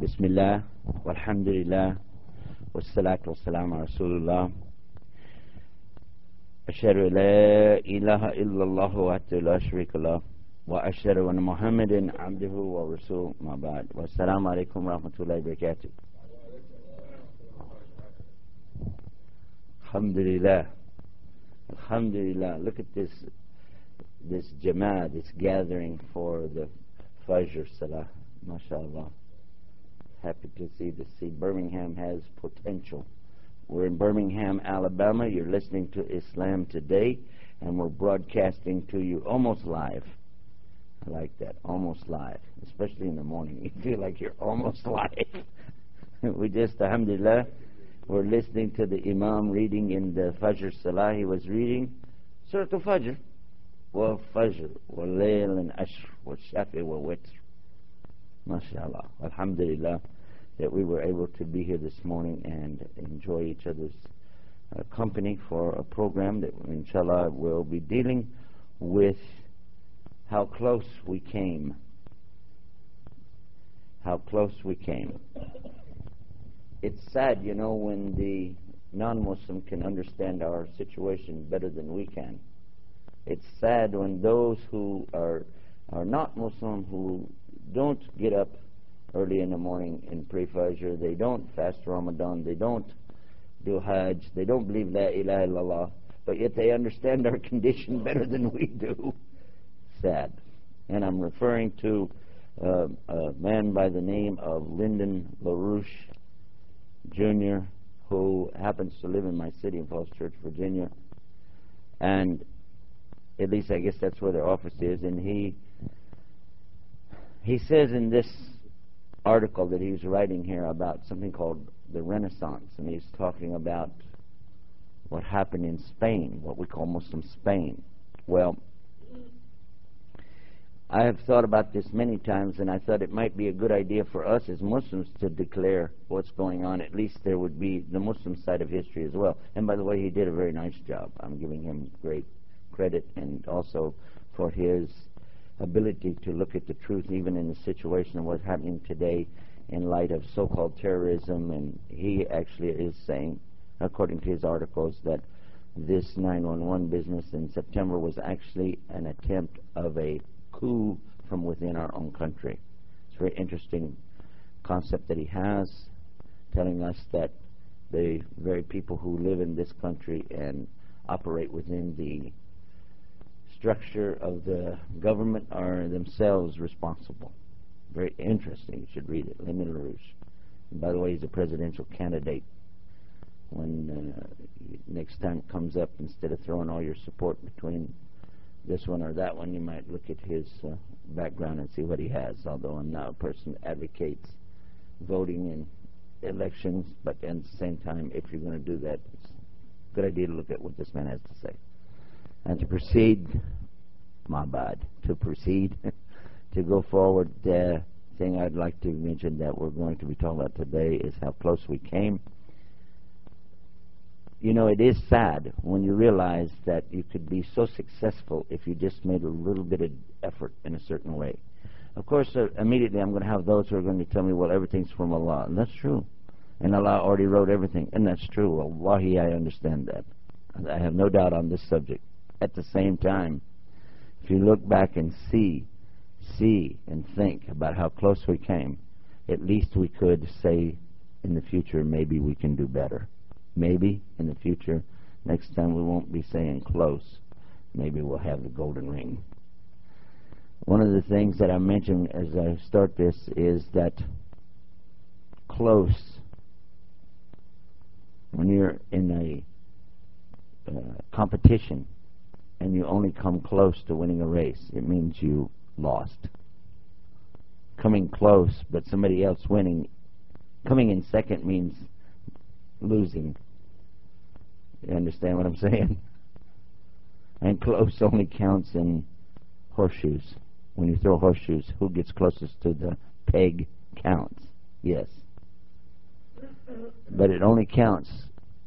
بسم الله والحمد لله والصلاة والسلام على رسول الله. أشهد أن لا إله إلا الله وحده لا شريك له وأشهد أن محمدا عبده ورسوله ما بعد. والسلام عليكم ورحمة الله وبركاته. الحمد لله. الحمد لله. Look at this this jama'ah this gathering for the Fajr Salah. mashallah happy to see this. See, Birmingham has potential. We're in Birmingham, Alabama. You're listening to Islam Today, and we're broadcasting to you almost live. I like that, almost live, especially in the morning. You feel like you're almost live. we just, alhamdulillah, we're listening to the Imam reading in the Fajr Salah. He was reading Surah Al-Fajr. والفجر والليل العشر والشفع والوتر mashallah, alhamdulillah, that we were able to be here this morning and enjoy each other's uh, company for a program that, inshallah, will be dealing with how close we came. How close we came. It's sad, you know, when the non Muslim can understand our situation better than we can. It's sad when those who are are not Muslim who don't get up early in the morning and pray Fajr. They don't fast Ramadan. They don't do Hajj. They don't believe La ilaha illallah. But yet they understand our condition better than we do. Sad. And I'm referring to uh, a man by the name of Lyndon LaRouche Jr., who happens to live in my city in Falls Church, Virginia. And at least I guess that's where their office is. And he he says in this article that he's writing here about something called the Renaissance, and he's talking about what happened in Spain, what we call Muslim Spain. Well, I have thought about this many times, and I thought it might be a good idea for us as Muslims to declare what's going on. At least there would be the Muslim side of history as well. And by the way, he did a very nice job. I'm giving him great credit, and also for his ability to look at the truth even in the situation of what's happening today in light of so-called terrorism and he actually is saying according to his articles that this 911 business in September was actually an attempt of a coup from within our own country. It's a very interesting concept that he has telling us that the very people who live in this country and operate within the structure of the government are themselves responsible. Very interesting. You should read it. Lyndon LaRouche. And by the way, he's a presidential candidate. When uh, next time it comes up, instead of throwing all your support between this one or that one, you might look at his uh, background and see what he has. Although I'm not a person that advocates voting in elections, but at the same time, if you're going to do that, it's a good idea to look at what this man has to say. And to proceed, my bad, to proceed, to go forward, the uh, thing I'd like to mention that we're going to be talking about today is how close we came. You know, it is sad when you realize that you could be so successful if you just made a little bit of effort in a certain way. Of course, uh, immediately I'm going to have those who are going to tell me, well, everything's from Allah. And that's true. And Allah already wrote everything. And that's true. Wallahi, I understand that. I have no doubt on this subject at the same time, if you look back and see, see and think about how close we came, at least we could say in the future, maybe we can do better. Maybe in the future, next time we won't be saying close. Maybe we'll have the golden ring. One of the things that I mentioned as I start this is that close, when you're in a uh, competition, and you only come close to winning a race, it means you lost. Coming close, but somebody else winning, coming in second means losing. You understand what I'm saying? And close only counts in horseshoes. When you throw horseshoes, who gets closest to the peg counts. Yes. But it only counts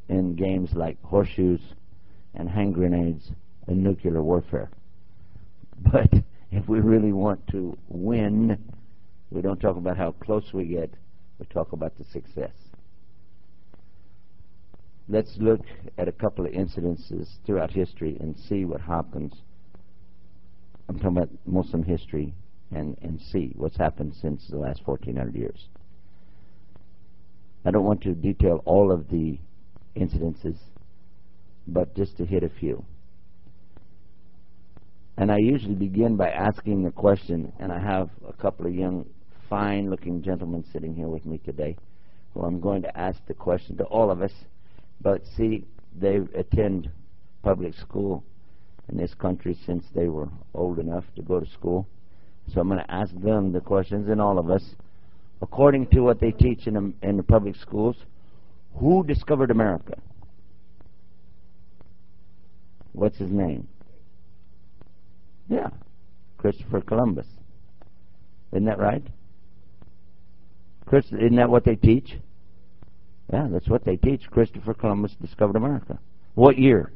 in games like horseshoes and hand grenades in nuclear warfare. But if we really want to win, we don't talk about how close we get. We talk about the success. Let's look at a couple of incidences throughout history and see what happens. I'm talking about Muslim history and, and see what's happened since the last 1400 years. I don't want to detail all of the incidences, but just to hit a few. And I usually begin by asking a question, and I have a couple of young, fine looking gentlemen sitting here with me today who I'm going to ask the question to all of us. But see, they attend public school in this country since they were old enough to go to school. So I'm going to ask them the questions, and all of us, according to what they teach in the, in the public schools, who discovered America? What's his name? Yeah, Christopher Columbus. Isn't that right? Chris, isn't that what they teach? Yeah, that's what they teach. Christopher Columbus discovered America. What year?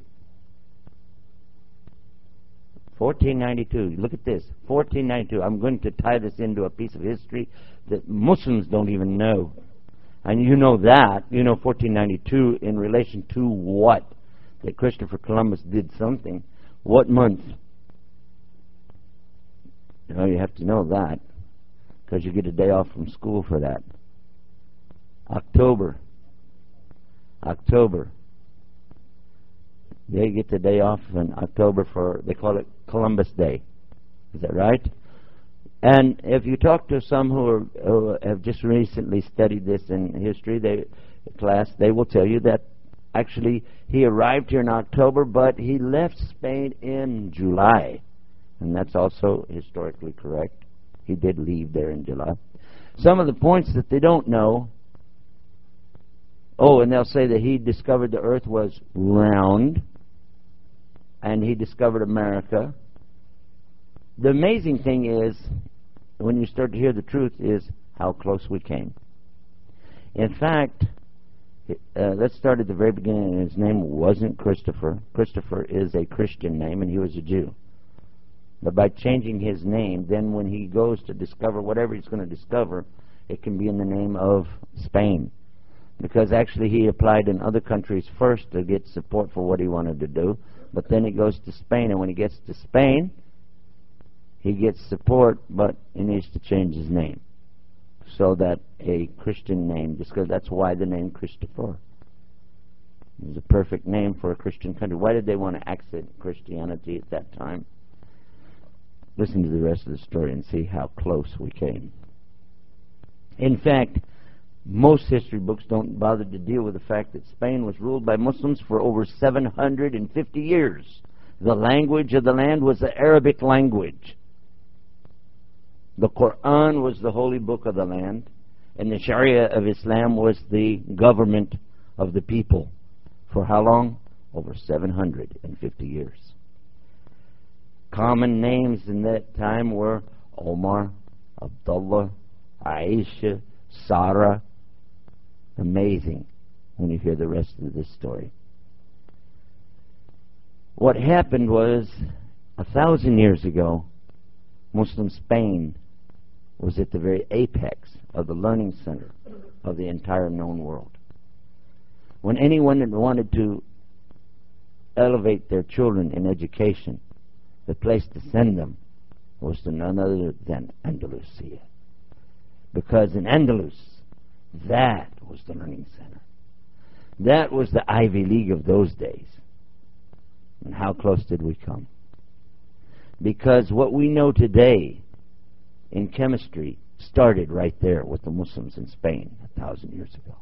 1492. Look at this. 1492. I'm going to tie this into a piece of history that Muslims don't even know. And you know that. You know 1492 in relation to what? That Christopher Columbus did something. What month? You know, you have to know that because you get a day off from school for that. October. October. They get the day off in October for, they call it Columbus Day. Is that right? And if you talk to some who, are, who have just recently studied this in history they, class, they will tell you that actually he arrived here in October, but he left Spain in July. And that's also historically correct. He did leave there in July. Some of the points that they don't know oh, and they'll say that he discovered the earth was round and he discovered America. The amazing thing is, when you start to hear the truth, is how close we came. In fact, uh, let's start at the very beginning. His name wasn't Christopher. Christopher is a Christian name, and he was a Jew. But by changing his name, then when he goes to discover whatever he's going to discover, it can be in the name of Spain. Because actually he applied in other countries first to get support for what he wanted to do, but then he goes to Spain, and when he gets to Spain, he gets support, but he needs to change his name so that a Christian name, because that's why the name Christopher is a perfect name for a Christian country. Why did they want to accent Christianity at that time? Listen to the rest of the story and see how close we came. In fact, most history books don't bother to deal with the fact that Spain was ruled by Muslims for over 750 years. The language of the land was the Arabic language. The Quran was the holy book of the land, and the Sharia of Islam was the government of the people. For how long? Over 750 years. Common names in that time were Omar, Abdullah, Aisha, Sarah. Amazing when you hear the rest of this story. What happened was, a thousand years ago, Muslim Spain was at the very apex of the learning center of the entire known world. When anyone wanted to elevate their children in education, the place to send them was to none other than Andalusia. Because in Andalus, that was the learning center. That was the Ivy League of those days. And how close did we come? Because what we know today in chemistry started right there with the Muslims in Spain a thousand years ago.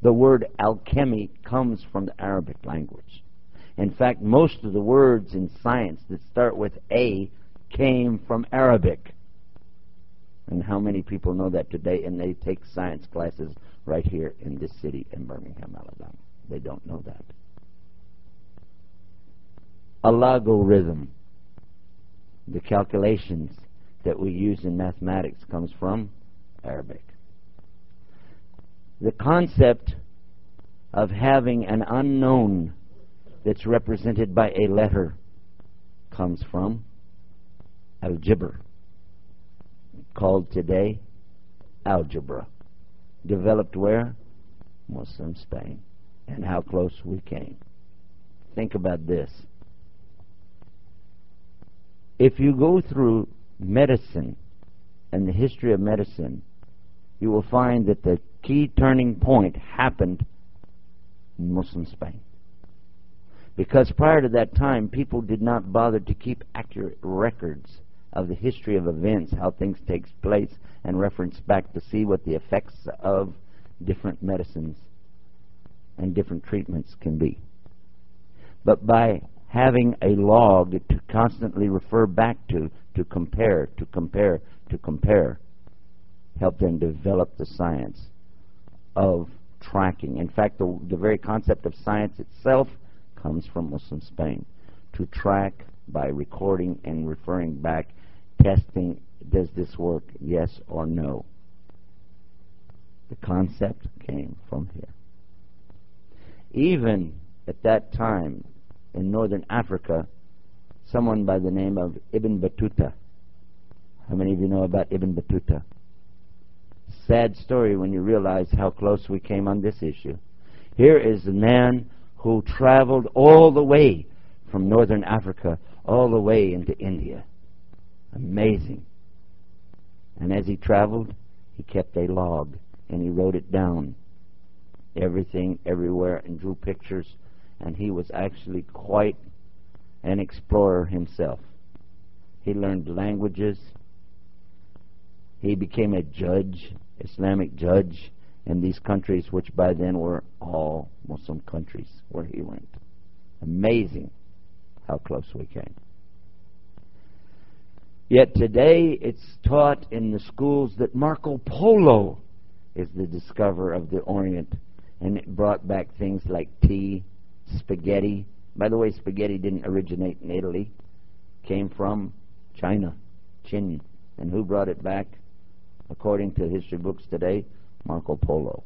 The word alchemy comes from the Arabic language. In fact, most of the words in science that start with A came from Arabic. And how many people know that today and they take science classes right here in this city in Birmingham, Alabama? They don't know that. A logarithm, the calculations that we use in mathematics, comes from Arabic. The concept of having an unknown that's represented by a letter comes from al-jabr, called today algebra. developed where? Muslim Spain. And how close we came. Think about this. If you go through medicine and the history of medicine, you will find that the key turning point happened in Muslim Spain. Because prior to that time, people did not bother to keep accurate records of the history of events, how things take place, and reference back to see what the effects of different medicines and different treatments can be. But by having a log to constantly refer back to, to compare, to compare, to compare, help them develop the science of tracking. In fact, the, the very concept of science itself comes from Muslim Spain. To track by recording and referring back, testing, does this work, yes or no? The concept came from here. Even at that time in northern Africa, someone by the name of Ibn Battuta. How many of you know about Ibn Battuta? Sad story when you realize how close we came on this issue. Here is a man who traveled all the way from northern Africa all the way into India. Amazing. And as he traveled, he kept a log and he wrote it down. Everything, everywhere, and drew pictures. And he was actually quite an explorer himself. He learned languages. He became a judge, Islamic judge, in these countries, which by then were all Muslim countries where he went. Amazing how close we came. Yet today it's taught in the schools that Marco Polo is the discoverer of the Orient, and it brought back things like tea, spaghetti. By the way, spaghetti didn't originate in Italy; came from China, Qin. And who brought it back? According to history books today, Marco Polo.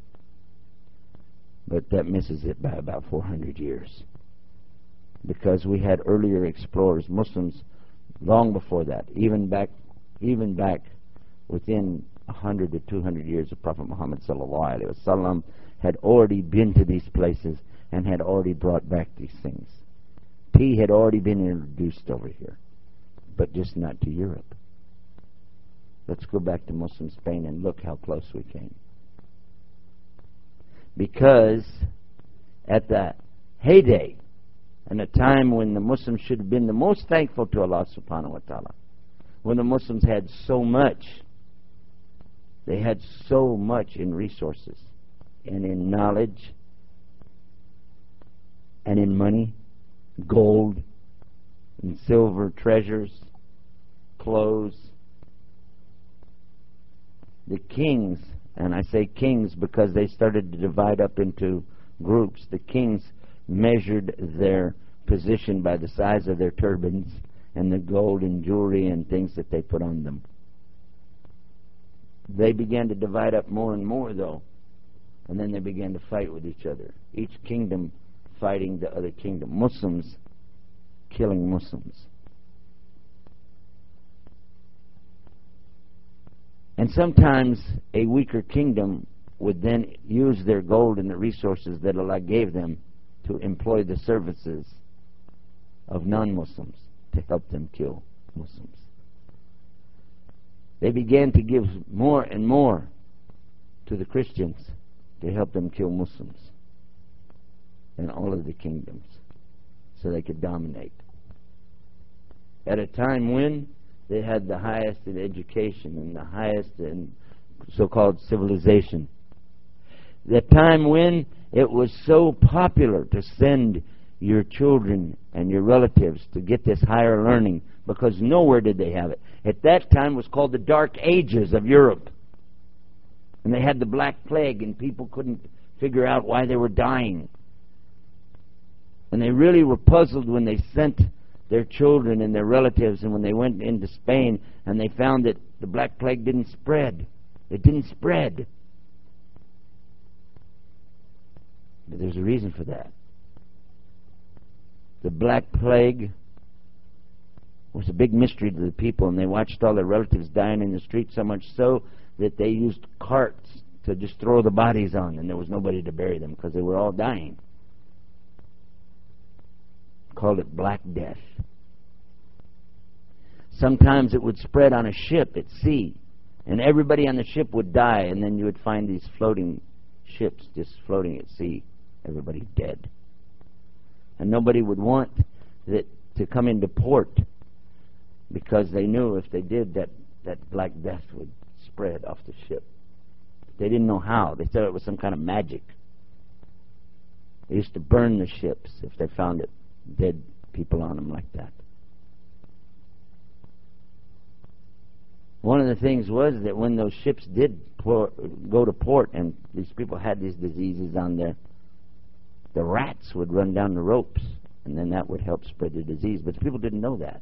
But that misses it by about 400 years. Because we had earlier explorers, Muslims long before that, even back, even back within 100 to 200 years of Prophet Muhammad sallallahu had already been to these places and had already brought back these things. Tea had already been introduced over here, but just not to Europe. Let's go back to Muslim Spain and look how close we came. Because at the heyday and a time when the Muslims should have been the most thankful to Allah subhanahu wa ta'ala. When the Muslims had so much, they had so much in resources and in knowledge and in money, gold and silver treasures, clothes. The kings, and I say kings because they started to divide up into groups, the kings measured their position by the size of their turbans and the gold and jewelry and things that they put on them. They began to divide up more and more, though, and then they began to fight with each other. Each kingdom fighting the other kingdom. Muslims killing Muslims. And sometimes a weaker kingdom would then use their gold and the resources that Allah gave them to employ the services of non Muslims to help them kill Muslims. They began to give more and more to the Christians to help them kill Muslims in all of the kingdoms so they could dominate. At a time when they had the highest in education and the highest in so called civilization. The time when it was so popular to send your children and your relatives to get this higher learning because nowhere did they have it. At that time was called the Dark Ages of Europe. And they had the Black Plague and people couldn't figure out why they were dying. And they really were puzzled when they sent their children and their relatives and when they went into Spain and they found that the Black Plague didn't spread. It didn't spread. But there's a reason for that. The Black Plague was a big mystery to the people, and they watched all their relatives dying in the street so much so that they used carts to just throw the bodies on, and there was nobody to bury them because they were all dying. Called it Black Death. Sometimes it would spread on a ship at sea, and everybody on the ship would die, and then you would find these floating ships just floating at sea, everybody dead. And nobody would want that to come into port because they knew if they did that that black death would spread off the ship. They didn't know how. They thought it was some kind of magic. They used to burn the ships if they found it dead people on them like that. One of the things was that when those ships did pour, go to port and these people had these diseases on there, the rats would run down the ropes and then that would help spread the disease. But the people didn't know that.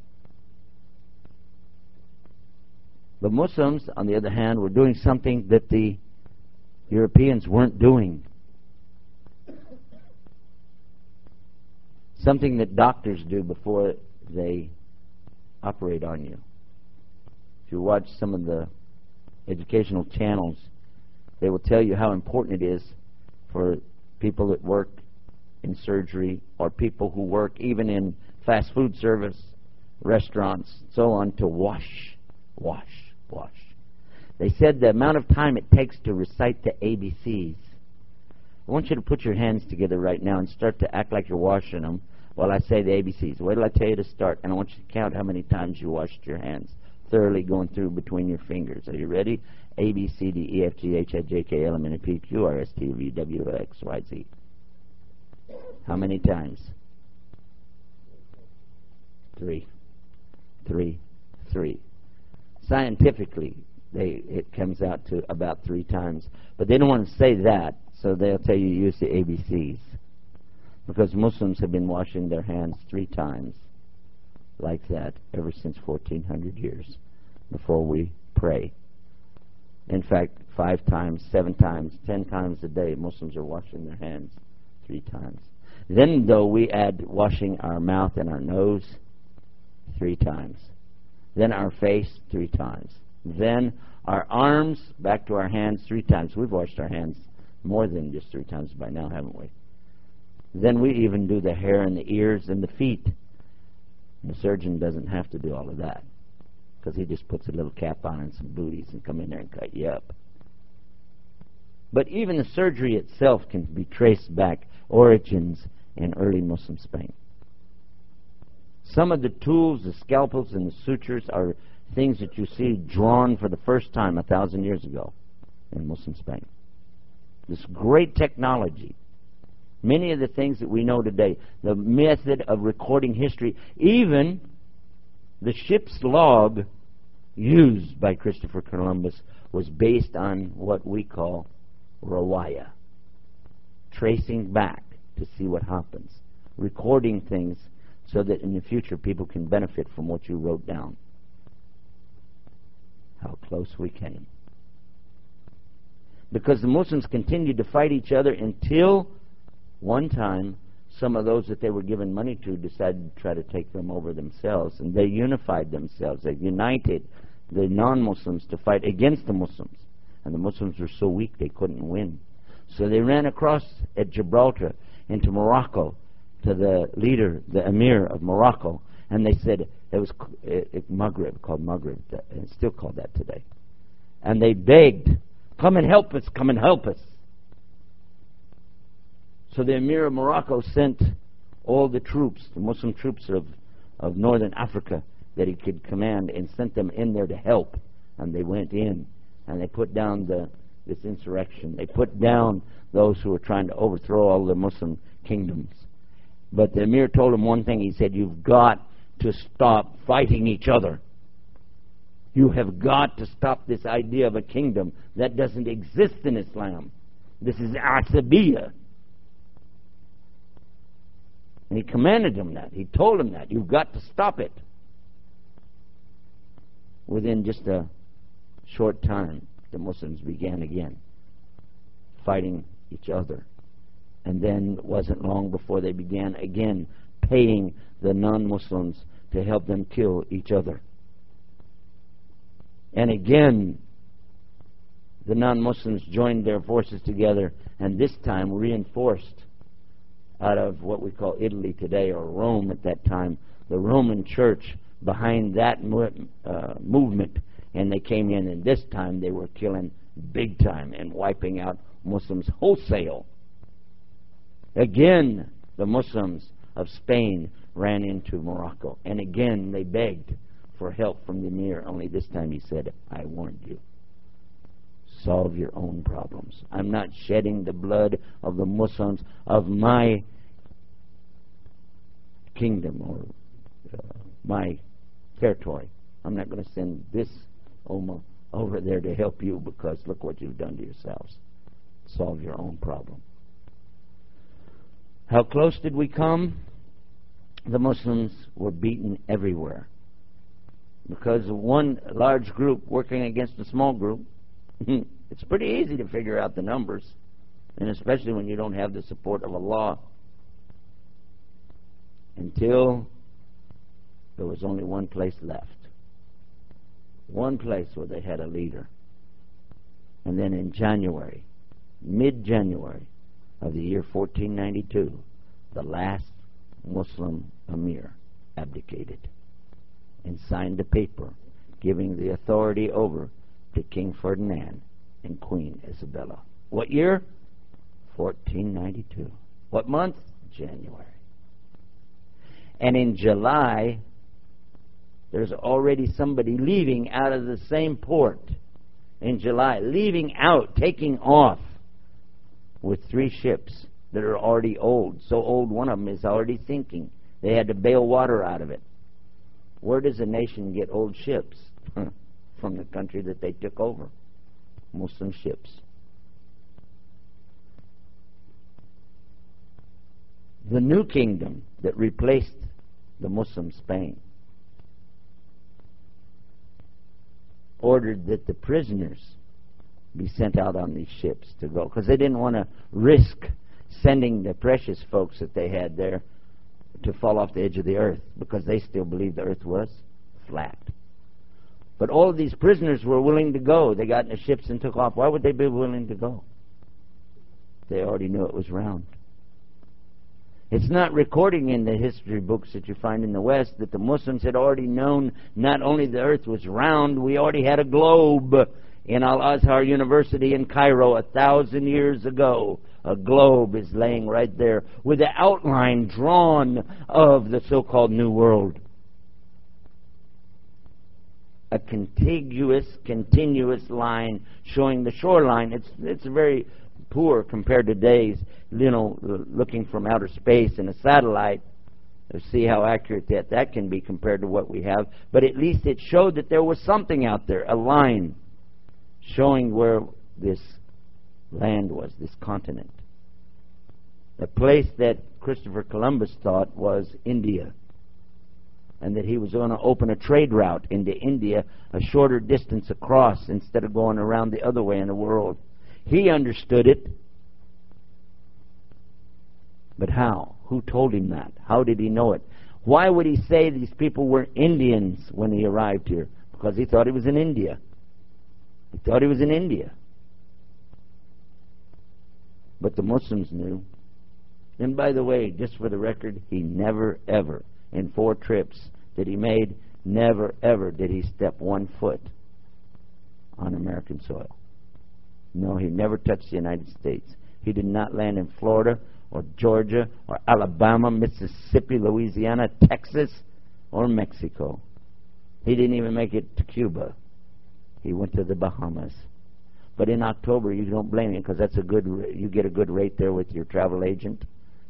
The Muslims, on the other hand, were doing something that the Europeans weren't doing. Something that doctors do before they operate on you. If you watch some of the educational channels, they will tell you how important it is for people that work in surgery or people who work even in fast food service, restaurants, so on, to wash, wash, wash. They said the amount of time it takes to recite the ABCs. I want you to put your hands together right now and start to act like you're washing them while I say the ABCs. Wait till I tell you to start, and I want you to count how many times you washed your hands, thoroughly going through between your fingers. Are you ready? A, B, C, D, E, F, G, H, I, J, K, L, M, N, P, Q, R, S, T, V, W, X, Y, Z. How many times? Three. Three. Three. Scientifically, they it comes out to about three times. But they don't want to say that, so they'll tell you use the ABCs. Because Muslims have been washing their hands three times like that ever since 1400 years before we pray. In fact, five times, seven times, ten times a day, Muslims are washing their hands three times. Then, though, we add washing our mouth and our nose three times. Then our face three times. Then our arms back to our hands three times. We've washed our hands more than just three times by now, haven't we? Then we even do the hair and the ears and the feet. The surgeon doesn't have to do all of that because he just puts a little cap on and some booties and come in there and cut you up. But even the surgery itself can be traced back origins in early Muslim Spain. Some of the tools, the scalpels, and the sutures are things that you see drawn for the first time a thousand years ago in Muslim Spain. This great technology. Many of the things that we know today, the method of recording history, even the ship's log used by Christopher Columbus was based on what we call rawaya, tracing back to see what happens, recording things so that in the future people can benefit from what you wrote down. How close we came. Because the Muslims continued to fight each other until one time some of those that they were giving money to decided to try to take them over themselves, and they unified themselves. They united the non Muslims to fight against the Muslims. And the Muslims were so weak they couldn't win. So they ran across at Gibraltar into Morocco to the leader, the emir of Morocco, and they said it was it, it, uh, uh, Maghreb, called Maghreb, and it's still called that today. And they begged, "Come and help us! Come and help us!" So the emir of Morocco sent all the troops, the Muslim troops of of northern Africa that he could command, and sent them in there to help. And they went in, and they put down the this insurrection. They put down those who were trying to overthrow all the Muslim kingdoms. But the emir told him one thing. He said, You've got to stop fighting each other. You have got to stop this idea of a kingdom that doesn't exist in Islam. This is Asabiyah. And he commanded him that. He told him that. You've got to stop it. Within just a short time, the Muslims began again fighting each other. And then it wasn't long before they began again paying the non Muslims to help them kill each other. And again, the non Muslims joined their forces together and this time reinforced out of what we call Italy today or Rome at that time, the Roman church behind that uh, movement. And they came in, and this time they were killing big time and wiping out Muslims wholesale. Again, the Muslims of Spain ran into Morocco, and again they begged for help from the emir, only this time he said, I warned you. Solve your own problems. I'm not shedding the blood of the Muslims of my kingdom or uh, my territory. I'm not going to send this Ummah over there to help you because look what you've done to yourselves. Solve your own problem. How close did we come? The Muslims were beaten everywhere. Because one large group working against a small group, it's pretty easy to figure out the numbers, and especially when you don't have the support of Allah. Until there was only one place left. One place where they had a leader. And then in January, mid January of the year 1492, the last Muslim emir abdicated and signed a paper giving the authority over to King Ferdinand and Queen Isabella. What year? 1492. What month? January. And in July, there's already somebody leaving out of the same port in July, leaving out, taking off with three ships that are already old. So old, one of them is already sinking. They had to bail water out of it. Where does a nation get old ships? From the country that they took over. Muslim ships. The new kingdom that replaced the Muslim Spain ordered that the prisoners be sent out on these ships to go because they didn't want to risk sending the precious folks that they had there to fall off the edge of the earth because they still believed the earth was flat. But all of these prisoners were willing to go. They got in the ships and took off. Why would they be willing to go? They already knew it was round. It's not recording in the history books that you find in the West that the Muslims had already known not only the earth was round, we already had a globe in Al Azhar University in Cairo a thousand years ago. A globe is laying right there with the outline drawn of the so called New World. A contiguous, continuous line showing the shoreline. It's, it's very poor compared to today's, you know, looking from outer space in a satellite. See how accurate that, that can be compared to what we have. But at least it showed that there was something out there, a line showing where this land was, this continent. The place that Christopher Columbus thought was India, and that he was going to open a trade route into India a shorter distance across instead of going around the other way in the world. He understood it. But how? Who told him that? How did he know it? Why would he say these people were Indians when he arrived here? Because he thought he was in India. He thought he was in India. But the Muslims knew. And by the way, just for the record, he never, ever, in four trips that he made, never, ever did he step one foot on American soil. No, he never touched the United States. He did not land in Florida or Georgia or Alabama, Mississippi, Louisiana, Texas, or Mexico. He didn't even make it to Cuba. He went to the Bahamas. But in October, you don't blame him because that's a good. You get a good rate there with your travel agent.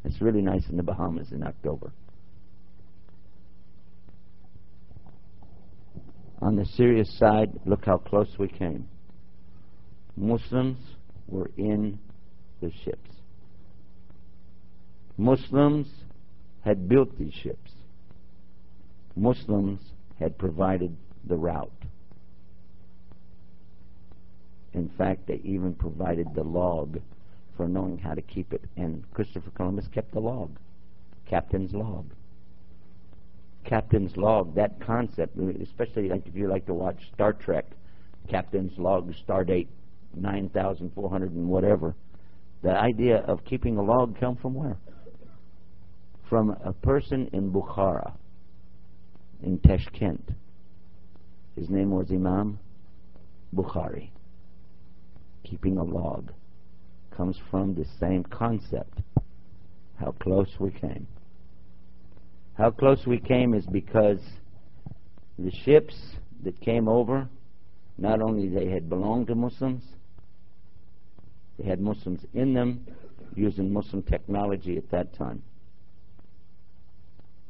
It's really nice in the Bahamas in October. On the serious side, look how close we came. Muslims were in the ships. Muslims had built these ships. Muslims had provided the route. In fact, they even provided the log for knowing how to keep it. And Christopher Columbus kept the log, captain's log. Captain's log, that concept, especially like if you like to watch Star Trek, captain's log, star date, 9,400 and whatever. The idea of keeping a log come from where? From a person in Bukhara, in Tashkent. His name was Imam Bukhari. Keeping a log comes from the same concept. How close we came. How close we came is because the ships that came over, not only they had belonged to Muslims, they had Muslims in them using Muslim technology at that time.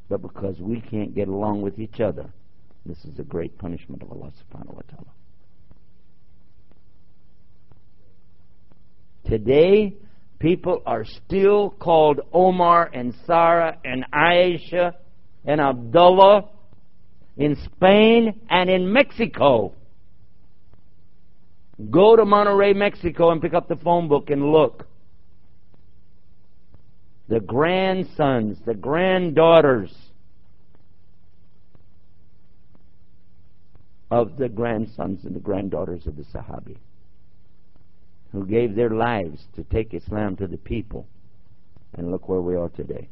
But because we can't get along with each other, this is a great punishment of Allah subhanahu wa ta'ala. Today, people are still called Omar and Sarah and Aisha and Abdullah in Spain and in Mexico. Go to Monterrey, Mexico, and pick up the phone book and look. The grandsons, the granddaughters of the grandsons and the granddaughters of the Sahabi who gave their lives to take Islam to the people. And look where we are today.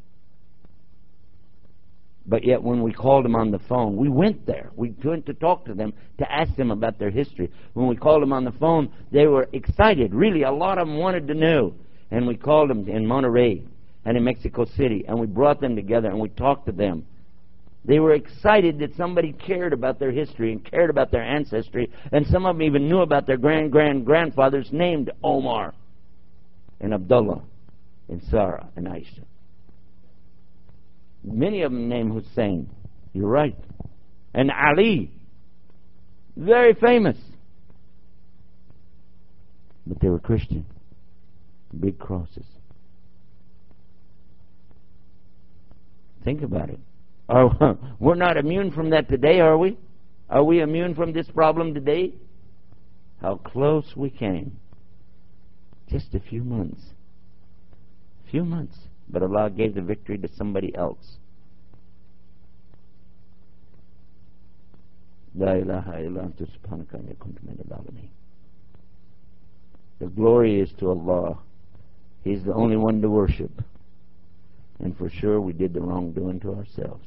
But yet, when we called them on the phone, we went there. We went to talk to them to ask them about their history. When we called them on the phone, they were excited. Really, a lot of them wanted to know. And we called them in Monterrey and in Mexico City, and we brought them together and we talked to them. They were excited that somebody cared about their history and cared about their ancestry, and some of them even knew about their grand grand grandfathers named Omar and Abdullah and Sarah and Aisha. Many of them named Hussein. You're right. And Ali. Very famous. But they were Christian. Big crosses. Think about it. Oh, are, we're not immune from that today, are we? Are we immune from this problem today? How close we came. Just a few months. A few months. But Allah gave the victory to somebody else. La ilaha illa The glory is to Allah. He's the only one to worship. And for sure we did the wrongdoing to ourselves.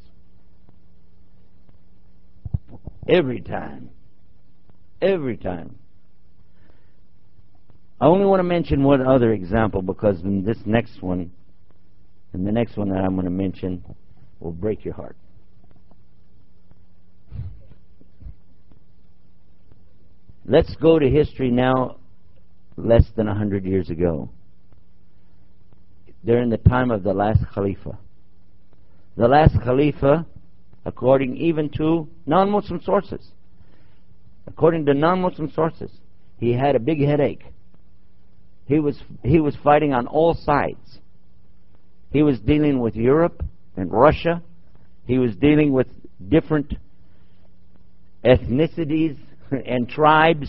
Every time. Every time. I only want to mention one other example because in this next one, and the next one that I'm going to mention will break your heart. Let's go to history now, less than a hundred years ago. During the time of the last Khalifa. The last Khalifa, according even to non Muslim sources, according to non Muslim sources, he had a big headache. He was, he was fighting on all sides. He was dealing with Europe and Russia. He was dealing with different ethnicities and tribes,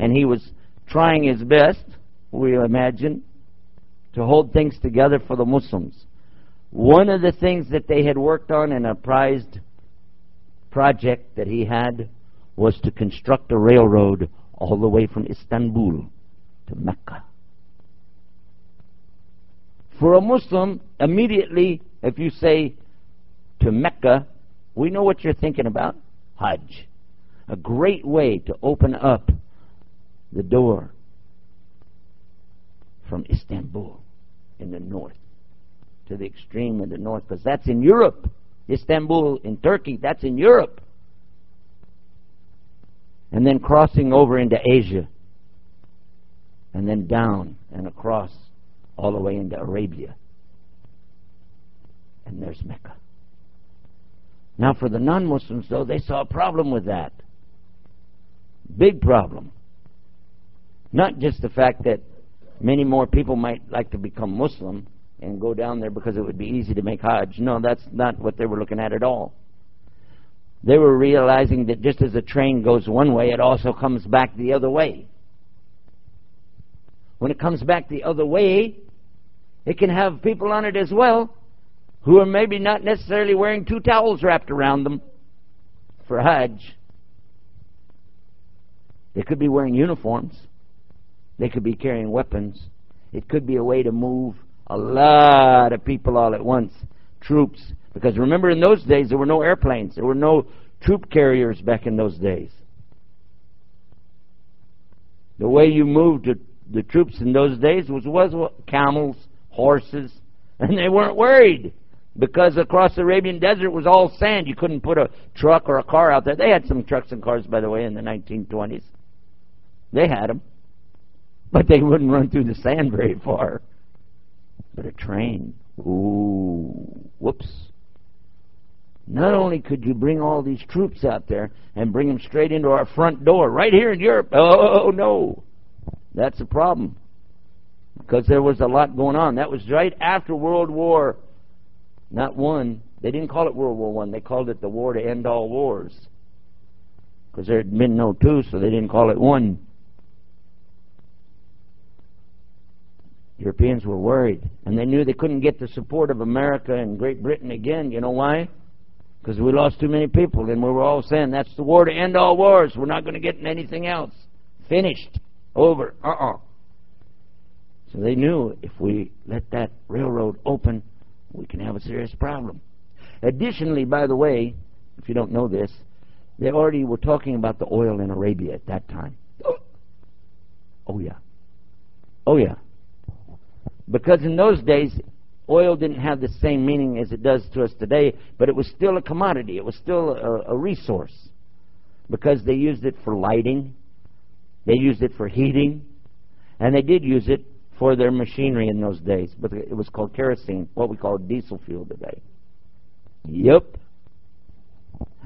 and he was trying his best, we imagine, to hold things together for the Muslims. One of the things that they had worked on in a prized project that he had was to construct a railroad all the way from Istanbul to Mecca. For a Muslim, immediately, if you say to Mecca, we know what you're thinking about Hajj. A great way to open up the door from Istanbul in the north to the extreme in the north, because that's in Europe. Istanbul in Turkey, that's in Europe. And then crossing over into Asia. And then down and across all the way into Arabia. And there's Mecca. Now, for the non Muslims, though, they saw a problem with that. Big problem. Not just the fact that many more people might like to become Muslim and go down there because it would be easy to make Hajj. No, that's not what they were looking at at all. They were realizing that just as a train goes one way, it also comes back the other way. When it comes back the other way, it can have people on it as well who are maybe not necessarily wearing two towels wrapped around them for Hajj. They could be wearing uniforms. They could be carrying weapons. It could be a way to move a lot of people all at once, troops. Because remember, in those days, there were no airplanes, there were no troop carriers back in those days. The way you moved the, the troops in those days was, was what? camels, horses, and they weren't worried because across the Arabian desert was all sand. You couldn't put a truck or a car out there. They had some trucks and cars, by the way, in the 1920s. They had them, but they wouldn't run through the sand very far. But a train, ooh, whoops. Not only could you bring all these troops out there and bring them straight into our front door, right here in Europe. Oh, no. That's a problem. Because there was a lot going on. That was right after World War, not one. They didn't call it World War One. They called it the war to end all wars. Because there had been no two, so they didn't call it one. Europeans were worried, and they knew they couldn't get the support of America and Great Britain again. You know why? Because we lost too many people, and we were all saying that's the war to end all wars. We're not going to get in anything else. Finished. Over. Uh-uh. So they knew if we let that railroad open, we can have a serious problem. Additionally, by the way, if you don't know this, they already were talking about the oil in Arabia at that time. Oh, yeah. Oh, yeah. Because in those days, oil didn't have the same meaning as it does to us today, but it was still a commodity. It was still a, a resource because they used it for lighting, they used it for heating, and they did use it for their machinery in those days. But it was called kerosene, what we call diesel fuel today. Yep.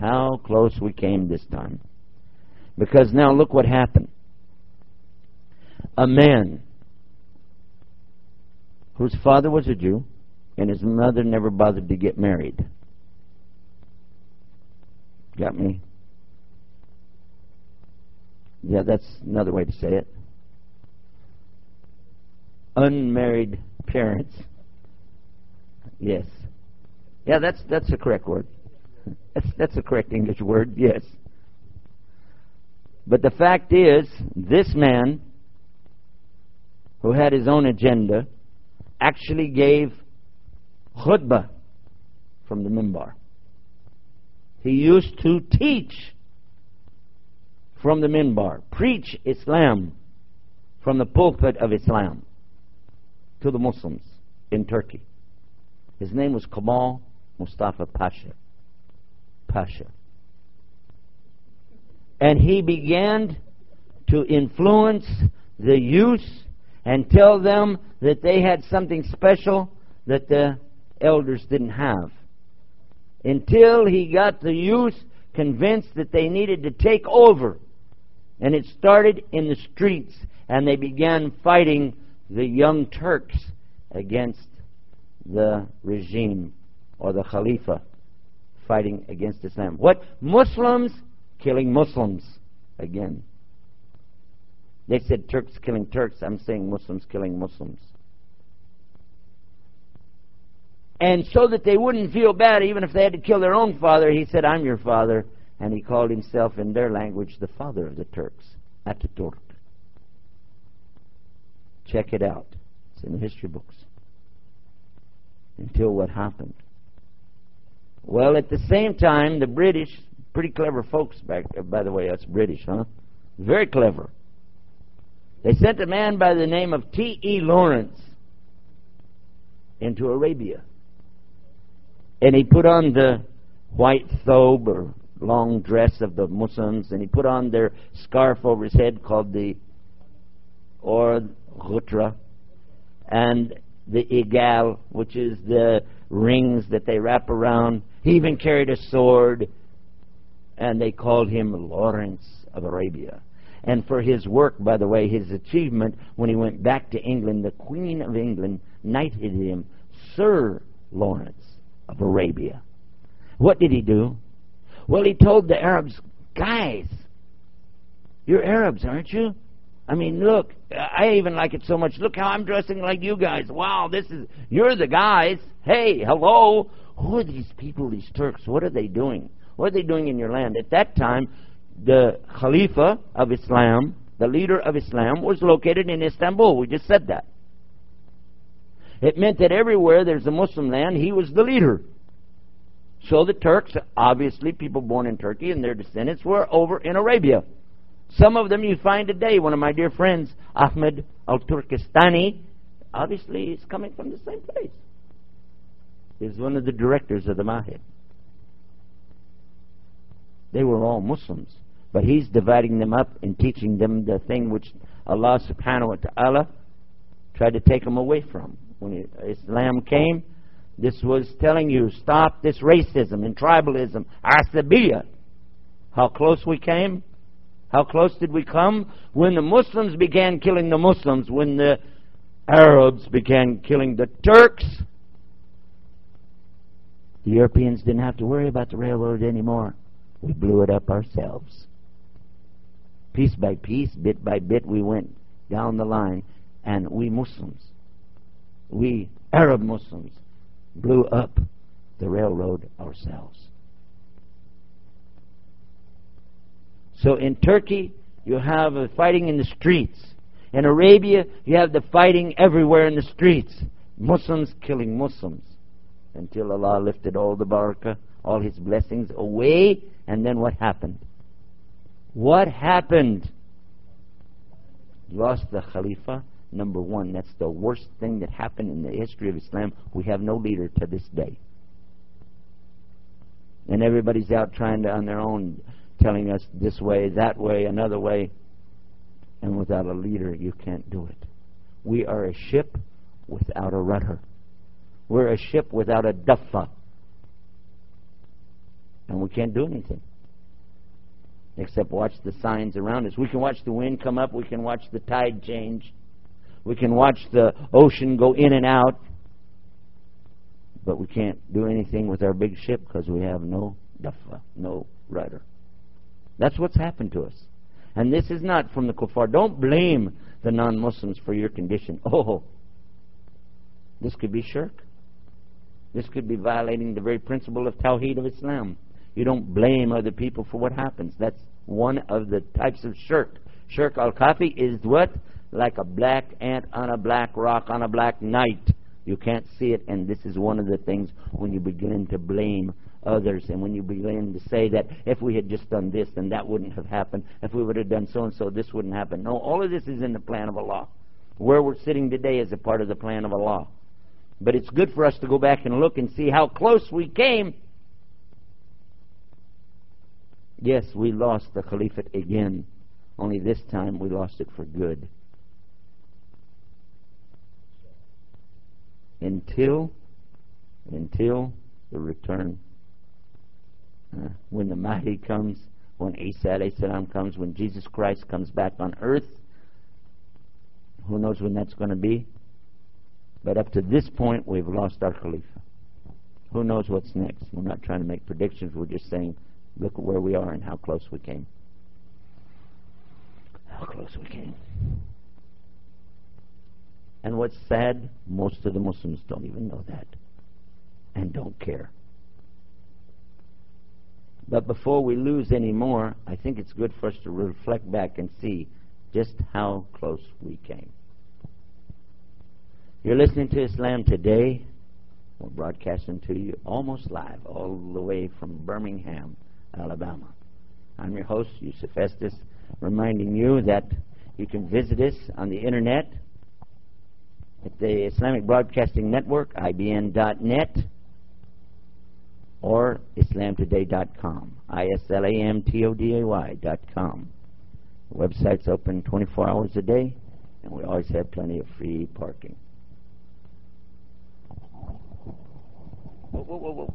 How close we came this time. Because now look what happened. A man whose father was a Jew and his mother never bothered to get married. Got me? Yeah, that's another way to say it. Unmarried parents. Yes. Yeah, that's that's a correct word. That's that's a correct English word. Yes. But the fact is, this man who had his own agenda actually gave khutbah from the mimbar. He used to teach from the minbar, preach Islam from the pulpit of Islam to the Muslims in Turkey. His name was Kamal Mustafa Pasha. Pasha. And he began to influence the youth and tell them that they had something special that the elders didn't have. Until he got the youth convinced that they needed to take over. And it started in the streets, and they began fighting the young Turks against the regime or the Khalifa fighting against Islam. What? Muslims killing Muslims again. They said Turks killing Turks. I'm saying Muslims killing Muslims. And so that they wouldn't feel bad, even if they had to kill their own father, he said, I'm your father. And he called himself, in their language, the father of the Turks, Ataturk. Check it out. It's in the history books. Until what happened. Well, at the same time, the British, pretty clever folks back, there, by the way, that's British, huh? Very clever. They sent a man by the name of T.E. Lawrence into Arabia. And he put on the white thobe or long dress of the Muslims, and he put on their scarf over his head called the or ghutra, and the igal, which is the rings that they wrap around. He even carried a sword, and they called him Lawrence of Arabia. And for his work, by the way, his achievement, when he went back to England, the Queen of England knighted him Sir Lawrence of Arabia. What did he do? Well, he told the Arabs, guys, you're Arabs, aren't you? I mean, look, I even like it so much. Look how I'm dressing like you guys. Wow, this is, you're the guys. Hey, hello. Who are these people, these Turks? What are they doing? What are they doing in your land? At that time, the Khalifa of Islam The leader of Islam was located in Istanbul. We just said that. It meant that everywhere there's a Muslim land, he was the leader. So the Turks, obviously people born in Turkey and their descendants, were over in Arabia. Some of them you find today. One of my dear friends, Ahmed al Turkestani, obviously is coming from the same place. He's one of the directors of the Mahid. They were all Muslims. But he's dividing them up and teaching them the thing which Allah subhanahu wa ta'ala tried to take them away from. When Islam came, this was telling you, stop this racism and tribalism, asabiyah. How close we came? How close did we come? When the Muslims began killing the Muslims, when the Arabs began killing the Turks, the Europeans didn't have to worry about the railroad anymore. We blew it up ourselves. Piece by piece, bit by bit, we went down the line, and we Muslims, we Arab Muslims, blew up the railroad ourselves. So in Turkey, you have the fighting in the streets. In Arabia, you have the fighting everywhere in the streets. Muslims killing Muslims. Until Allah lifted all the barakah, all His blessings away, and then what happened? What happened? Lost the Khalifa, number one. That's the worst thing that happened in the history of Islam. We have no leader to this day. And everybody's out trying to, on their own, telling us this way, that way, another way. And without a leader, you can't do it. We are a ship without a rudder. We're a ship without a duffa. And we can't do anything except watch the signs around us. We can watch the wind come up. We can watch the tide change. We can watch the ocean go in and out. But we can't do anything with our big ship because we have no duffa, no rudder. That's what's happened to us. And this is not from the kuffar. Don't blame the non-Muslims for your condition. Oh, this could be shirk. This could be violating the very principle of Tawheed of Islam. You don't blame other people for what happens. That's one of the types of shirk. Shirk al-khafi is what? Like a black ant on a black rock on a black night. You can't see it, and this is one of the things when you begin to blame others, and when you begin to say that if we had just done this, then that wouldn't have happened. If we would have done so and so, this wouldn't happen. No, all of this is in the plan of Allah. Where we're sitting today is a part of the plan of Allah. But it's good for us to go back and look and see how close we came. Yes, we lost the caliphate again, only this time we lost it for good. Until, until the return uh, when the Mahdi comes, when Isa salam comes, when Jesus Christ comes back on earth. Who knows when that's going to be? But up to this point, we've lost our Khalifa. Who knows what's next? We're not trying to make predictions. We're just saying, look at where we are and how close we came. How close we came. And what's sad, most of the Muslims don't even know that and don't care. But before we lose any more, I think it's good for us to reflect back and see just how close we came. You're listening to Islam today. We're broadcasting to you almost live, all the way from Birmingham, Alabama. I'm your host, Yusuf Estes, reminding you that you can visit us on the internet at the Islamic Broadcasting Network, IBN.net or islamtoday.com. I-S-L-A-M-T-O-D-A-Y.com. The website's open 24 hours a day, and we always have plenty of free parking. Whoa, whoa, whoa,